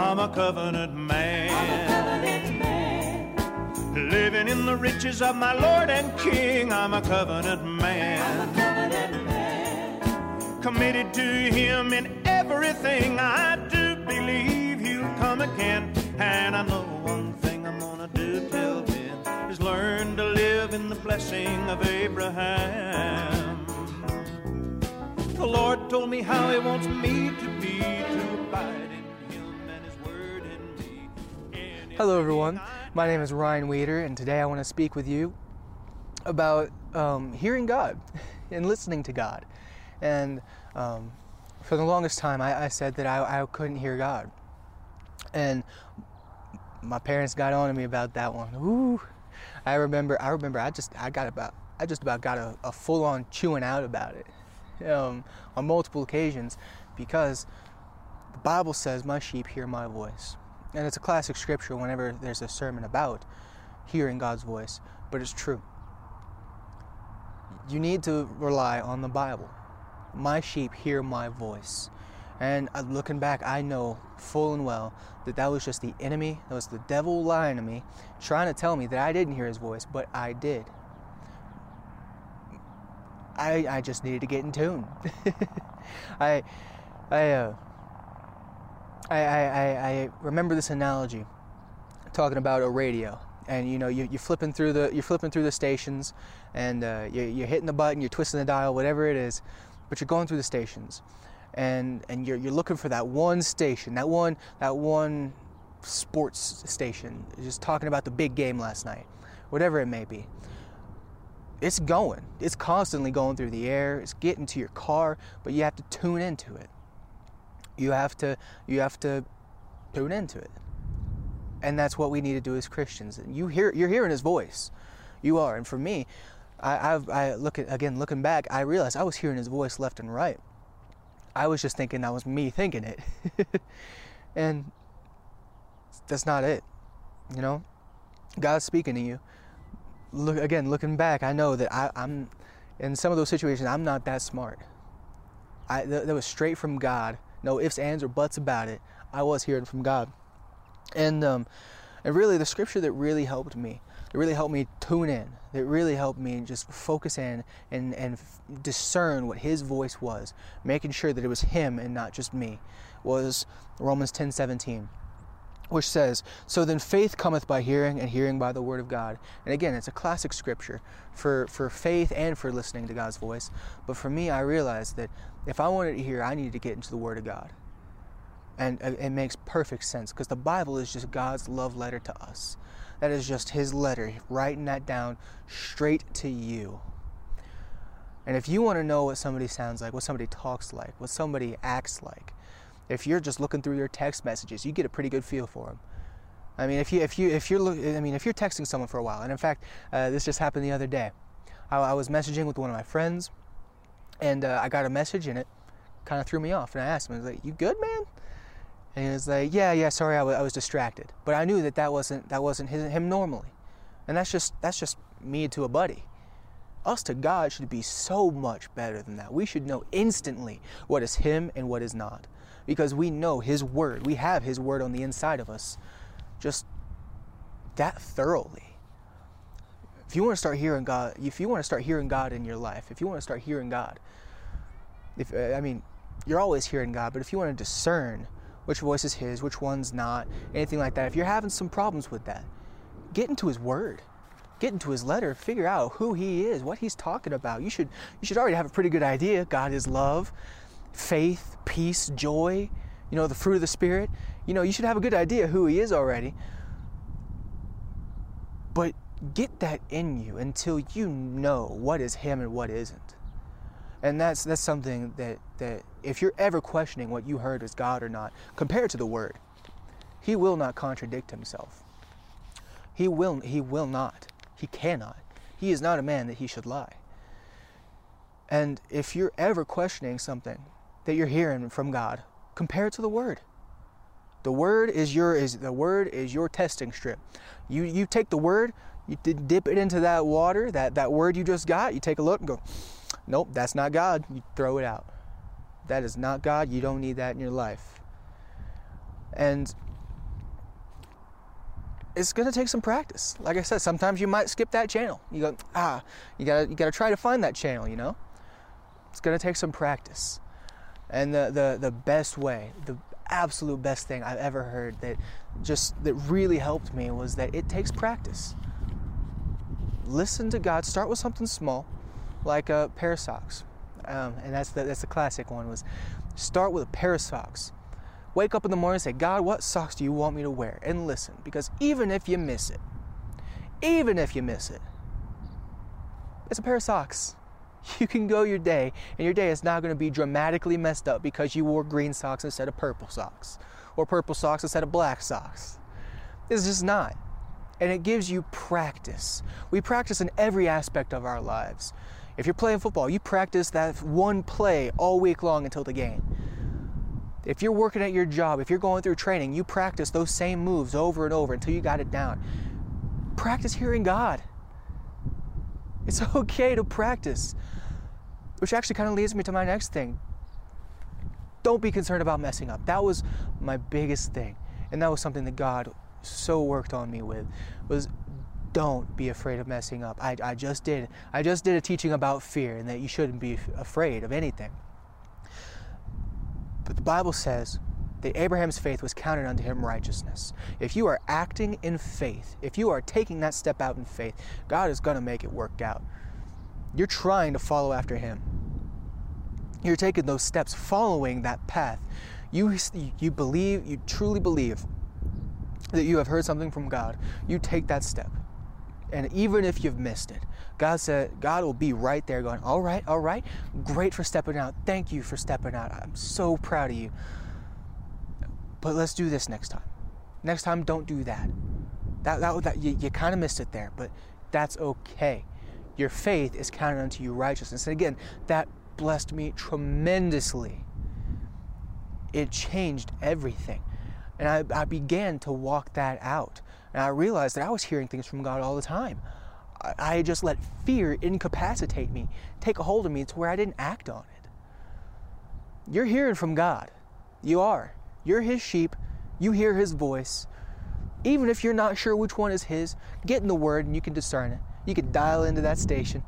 I'm a covenant man. Living in the riches of my Lord and King, I'm a covenant man. Committed to Him in everything I do, believe He'll come again. And I know one thing I'm gonna do till then is learn to live in the blessing of Abraham. The Lord told me how He wants me to be, to abide Hello, everyone. My name is Ryan Weeder, and today I want to speak with you about um, hearing God and listening to God. And um, for the longest time, I, I said that I, I couldn't hear God. And my parents got on to me about that one. Ooh, I remember. I remember. I just I got about I just about got a, a full on chewing out about it um, on multiple occasions because the Bible says, "My sheep hear my voice," and it's a classic scripture whenever there's a sermon about hearing God's voice. But it's true. You need to rely on the Bible. My sheep hear my voice. And looking back, I know full and well that that was just the enemy, that was the devil lying to me, trying to tell me that I didn't hear his voice, but I did. I, I just needed to get in tune. I, I, uh, I, I, I, remember this analogy talking about a radio. And you know you, you're flipping through the you're flipping through the stations and uh, you're, you're hitting the button you're twisting the dial whatever it is but you're going through the stations. And and you're, you're looking for that one station that one that one sports station just talking about the big game last night whatever it may be. It's going. It's constantly going through the air. It's getting to your car but you have to tune into it you have to you have to tune into it and that's what we need to do as Christians. And you hear you're hearing His voice, you are. And for me, I, I've, I look at again looking back, I realized I was hearing His voice left and right. I was just thinking that was me thinking it, and that's not it. You know, God's speaking to you. Look again, looking back, I know that I, I'm in some of those situations. I'm not that smart. I that was straight from God. No ifs, ands, or buts about it. I was hearing from God and um, and really the scripture that really helped me that really helped me tune in that really helped me just focus in and and discern what his voice was making sure that it was him and not just me was romans 10 17 which says so then faith cometh by hearing and hearing by the word of god and again it's a classic scripture for for faith and for listening to god's voice but for me i realized that if i wanted to hear i needed to get into the word of god and uh, it makes perfect sense because the Bible is just God's love letter to us. That is just His letter, writing that down straight to you. And if you want to know what somebody sounds like, what somebody talks like, what somebody acts like, if you're just looking through their text messages, you get a pretty good feel for them. I mean, if you if you if you're look, I mean, if you're texting someone for a while, and in fact, uh, this just happened the other day. I, I was messaging with one of my friends, and uh, I got a message, and it kind of threw me off. And I asked him, I was like, "You good, man?" And he was like, "Yeah, yeah, sorry, I, w- I was distracted." But I knew that that wasn't that wasn't his, him normally, and that's just that's just me to a buddy. Us to God should be so much better than that. We should know instantly what is Him and what is not, because we know His Word. We have His Word on the inside of us, just that thoroughly. If you want to start hearing God, if you want to start hearing God in your life, if you want to start hearing God, if uh, I mean, you're always hearing God, but if you want to discern which voice is his, which one's not, anything like that. If you're having some problems with that, get into his word. Get into his letter, figure out who he is, what he's talking about. You should you should already have a pretty good idea. God is love, faith, peace, joy, you know, the fruit of the spirit. You know, you should have a good idea who he is already. But get that in you until you know what is him and what isn't and that's that's something that that if you're ever questioning what you heard is God or not, compare it to the Word. He will not contradict himself. He will he will not. He cannot. He is not a man that he should lie. And if you're ever questioning something that you're hearing from God, compare it to the Word. The Word is your is the Word is your testing strip. You you take the Word, you dip it into that water, that that Word you just got. You take a look and go nope, that's not God. You throw it out. That is not God. You don't need that in your life. And it's gonna take some practice. Like I said, sometimes you might skip that channel. You go, ah, you gotta you gotta try to find that channel, you know? It's gonna take some practice. And the the, the best way, the absolute best thing I've ever heard that just that really helped me was that it takes practice. Listen to God. Start with something small, like a pair of socks, um, and that's the that's the classic one. Was start with a pair of socks. Wake up in the morning and say, God, what socks do you want me to wear? And listen, because even if you miss it, even if you miss it, it's a pair of socks. You can go your day, and your day is not going to be dramatically messed up because you wore green socks instead of purple socks, or purple socks instead of black socks. It's just not. And it gives you practice. We practice in every aspect of our lives. If you're playing football, you practice that one play all week long until the game. If you're working at your job, if you're going through training, you practice those same moves over and over until you got it down. Practice hearing God. It's okay to practice. Which actually kind of leads me to my next thing. Don't be concerned about messing up. That was my biggest thing. And that was something that God so worked on me with was don't be afraid of messing up. I, I just did. I just did a teaching about fear and that you shouldn't be afraid of anything. But the Bible says that Abraham's faith was counted unto him righteousness. If you are acting in faith, if you are taking that step out in faith, God is going to make it work out. You're trying to follow after him. You're taking those steps following that path. You you believe, you truly believe that you have heard something from God. You take that step. And even if you've missed it, God said God will be right there going, "All right, all right. Great for stepping out. Thank you for stepping out. I'm so proud of you." But let's do this next time. Next time, don't do that. That, that, that you, you kind of missed it there, but that's okay. Your faith is counted unto you righteousness. And again, that blessed me tremendously. It changed everything. And I, I began to walk that out. And I realized that I was hearing things from God all the time. I, I just let fear incapacitate me, take a hold of me to where I didn't act on it. You're hearing from God. You are. You're his sheep. You hear his voice. Even if you're not sure which one is his, get in the word and you can discern it. You can dial into that station.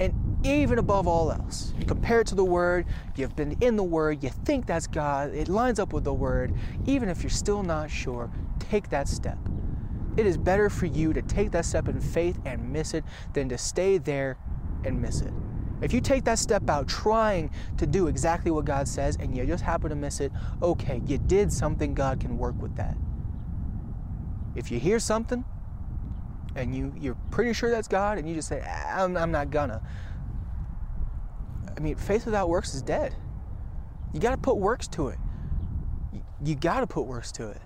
And even above all else, compare it to the word, you've been in the word, you think that's God, it lines up with the word. Even if you're still not sure, take that step. It is better for you to take that step in faith and miss it than to stay there and miss it. If you take that step out trying to do exactly what God says and you just happen to miss it, okay, you did something, God can work with that. If you hear something and you, you're pretty sure that's God and you just say, I'm, I'm not gonna. I mean, faith without works is dead. You got to put works to it. You, you got to put works to it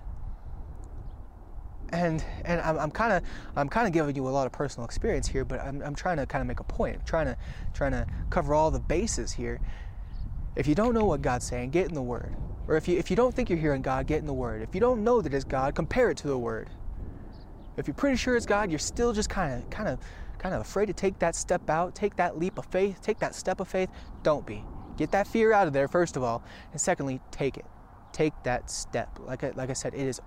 and and I'm, kind of I'm kind of giving you a lot of personal experience here, but I'm, I'm trying to kind of make a point. I'm trying to trying to cover all the bases here. If you don't know what God's saying, get in the Word. Or if you if you don't think you're hearing God, get in the Word. If you don't know that it's God, compare it to the Word. If you're pretty sure it's God, you're still just kind of kind of kind of afraid to take that step out, take that leap of faith, take that step of faith. Don't be. Get that fear out of there first of all, and secondly, take it take that step. Like I, like I said, it is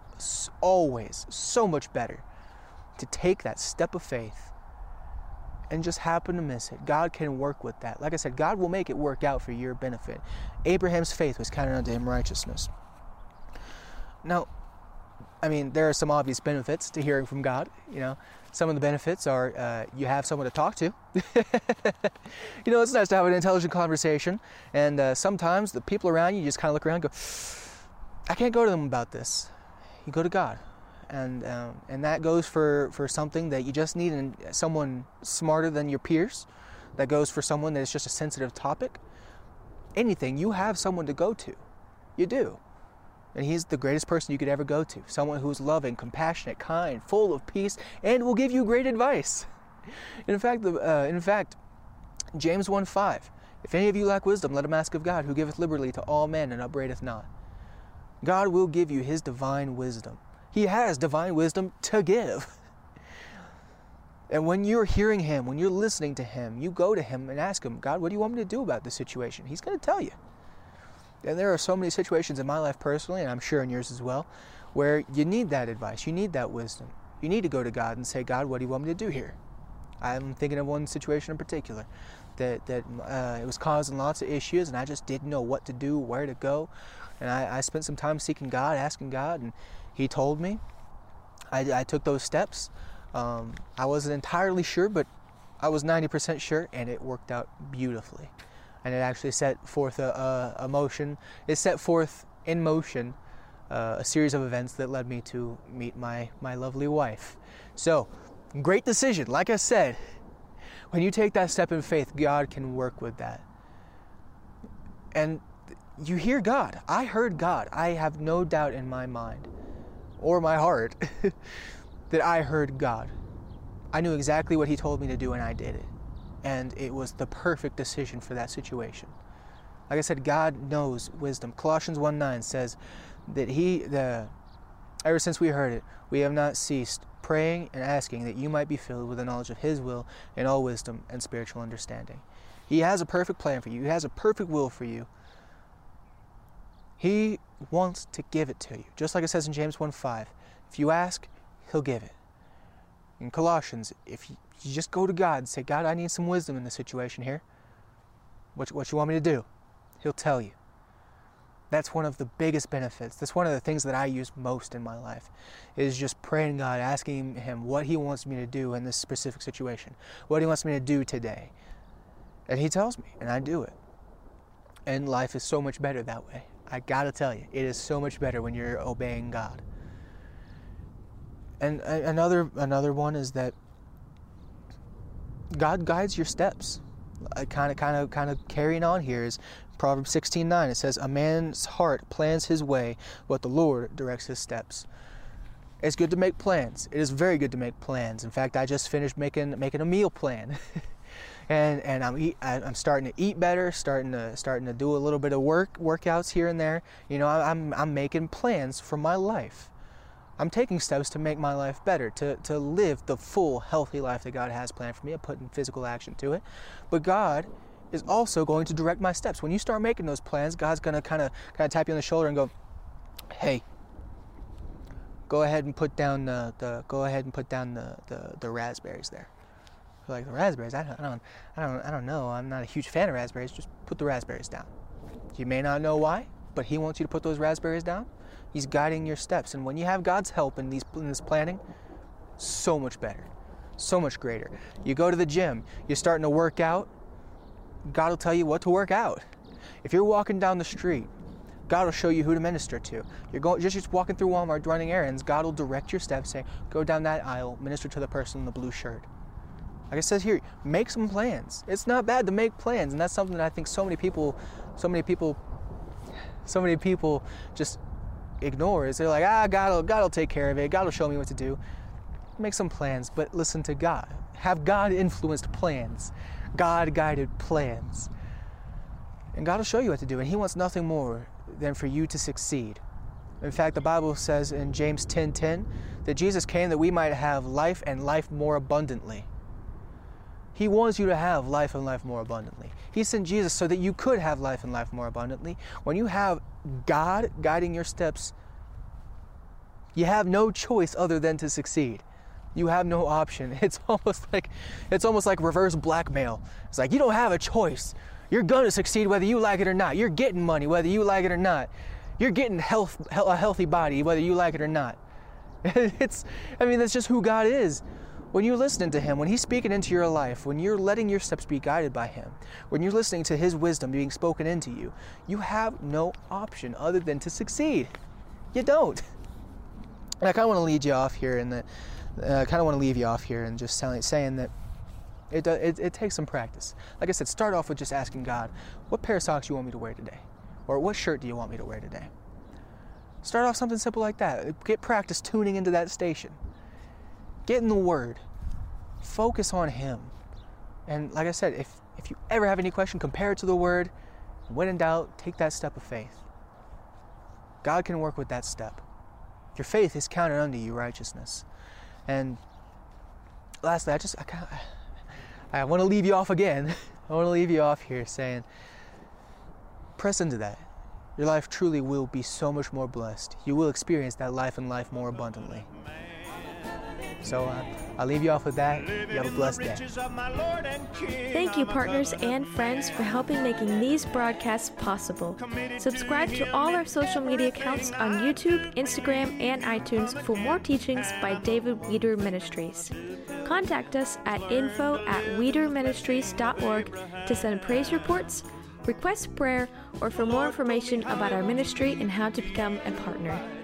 always so much better to take that step of faith and just happen to miss it. God can work with that. Like I said, God will make it work out for your benefit. Abraham's faith was counted unto him righteousness. Now, I mean, there are some obvious benefits to hearing from God. You know, some of the benefits are uh, you have someone to talk to. you know, it's nice to have an intelligent conversation, and uh, sometimes the people around you just kind of look around and go, I can't go to them about this. You go to God, and um, and that goes for for something that you just need in someone smarter than your peers. That goes for someone that is just a sensitive topic. Anything you have someone to go to, you do, and He's the greatest person you could ever go to. Someone who's loving, compassionate, kind, full of peace, and will give you great advice. In fact, the, uh, in fact, James 1:5. If any of you lack wisdom, let him ask of God, who giveth liberally to all men and upbraideth not. God will give you His divine wisdom. He has divine wisdom to give. And when you're hearing Him, when you're listening to Him, you go to Him and ask Him, God, what do you want me to do about this situation? He's going to tell you. And there are so many situations in my life personally, and I'm sure in yours as well, where you need that advice, you need that wisdom. You need to go to God and say, God, what do you want me to do here? I'm thinking of one situation in particular that that uh, it was causing lots of issues, and I just didn't know what to do, where to go. And I, I spent some time seeking God, asking God, and He told me. I, I took those steps. Um, I wasn't entirely sure, but I was 90% sure, and it worked out beautifully. And it actually set forth a, a, a motion. It set forth in motion uh, a series of events that led me to meet my my lovely wife. So, great decision. Like I said, when you take that step in faith, God can work with that. And you hear God. I heard God. I have no doubt in my mind or my heart that I heard God. I knew exactly what He told me to do and I did it. And it was the perfect decision for that situation. Like I said, God knows wisdom. Colossians 1 9 says that He, the, ever since we heard it, we have not ceased praying and asking that you might be filled with the knowledge of His will in all wisdom and spiritual understanding. He has a perfect plan for you, He has a perfect will for you. He wants to give it to you. Just like it says in James 1 5. If you ask, He'll give it. In Colossians, if you, you just go to God and say, God, I need some wisdom in this situation here, what, what you want me to do? He'll tell you. That's one of the biggest benefits. That's one of the things that I use most in my life is just praying God, asking Him what He wants me to do in this specific situation, what He wants me to do today. And He tells me, and I do it. And life is so much better that way. I gotta tell you, it is so much better when you're obeying God. And another another one is that God guides your steps. Kind of, kind of, kind of carrying on here is Proverbs 16:9. It says, "A man's heart plans his way, but the Lord directs his steps." It's good to make plans. It is very good to make plans. In fact, I just finished making making a meal plan. and and I'm eat, I'm starting to eat better, starting to starting to do a little bit of work workouts here and there. You know, I'm I'm making plans for my life. I'm taking steps to make my life better, to, to live the full, healthy life that God has planned for me. I'm putting physical action to it. But God is also going to direct my steps. When you start making those plans, God's going to kind of kind of tap you on the shoulder and go, "Hey, go ahead and put down the, the go ahead and put down the, the, the raspberries there." Like the raspberries, I don't, I don't, I don't, I don't know. I'm not a huge fan of raspberries. Just put the raspberries down. You may not know why, but He wants you to put those raspberries down. He's guiding your steps, and when you have God's help in these in this planning, so much better, so much greater. You go to the gym, you're starting to work out God will tell you what to work out. If you're walking down the street, God will show you who to minister to. You're going just, just walking through Walmart running errands, God will direct your steps, say, go down that aisle, minister to the person in the blue shirt. Like it says here, make some plans. It's not bad to make plans, and that's something that I think so many people, so many people, so many people just ignore. Is they're like, ah, God will, God will take care of it. God will show me what to do. Make some plans, but listen to God. Have God influenced plans. God guided plans. And God will show you what to do, and He wants nothing more than for you to succeed. In fact, the Bible says in James 10:10 10, 10, that Jesus came that we might have life and life more abundantly. He wants you to have life and life more abundantly. He sent Jesus so that you could have life and life more abundantly. When you have God guiding your steps, you have no choice other than to succeed you have no option. It's almost like it's almost like reverse blackmail. It's like you don't have a choice. You're gonna succeed whether you like it or not. You're getting money whether you like it or not. You're getting health, a healthy body whether you like it or not. It's, I mean, that's just who God is. When you're listening to Him, when He's speaking into your life, when you're letting your steps be guided by Him, when you're listening to His wisdom being spoken into you, you have no option other than to succeed. You don't. And I kind of want to lead you off here the uh, I kind of want to leave you off here and just telling, saying that it, it, it takes some practice. Like I said, start off with just asking God, what pair of socks you want me to wear today? Or what shirt do you want me to wear today? Start off something simple like that. Get practice tuning into that station. Get in the Word. Focus on Him. And like I said, if, if you ever have any question, compare it to the Word. When in doubt, take that step of faith. God can work with that step. Your faith is counted unto you righteousness. And lastly, I just I kind I want to leave you off again. I want to leave you off here saying, press into that. your life truly will be so much more blessed. You will experience that life and life more abundantly. So uh, I'll leave you off with that. You have a blessed day. Thank you, partners and friends, for helping making these broadcasts possible. Subscribe to all our social media accounts on YouTube, Instagram, and iTunes for more teachings by David Weeder Ministries. Contact us at info at weederministries.org to send praise reports, request prayer, or for more information about our ministry and how to become a partner.